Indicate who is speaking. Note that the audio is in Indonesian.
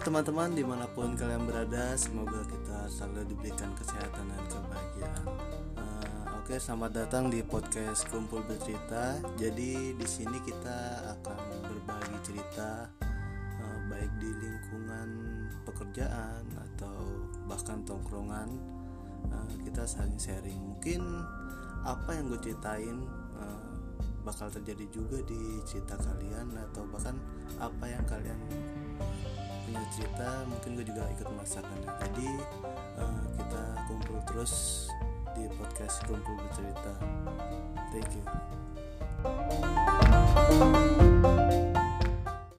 Speaker 1: teman-teman di mana pun kalian berada, semoga kita selalu diberikan kesehatan dan kebahagiaan. Uh, Oke, selamat datang di podcast Kumpul Bercerita. Jadi di sini kita akan berbagi cerita uh, baik di lingkungan pekerjaan atau bahkan tongkrongan. Uh, kita saling sharing. Mungkin apa yang gue ceritain uh, bakal terjadi juga di cerita kalian atau bahkan apa yang kalian cerita mungkin gue juga ikut merasakan. Jadi uh, kita kumpul terus di podcast kumpul bercerita. Thank you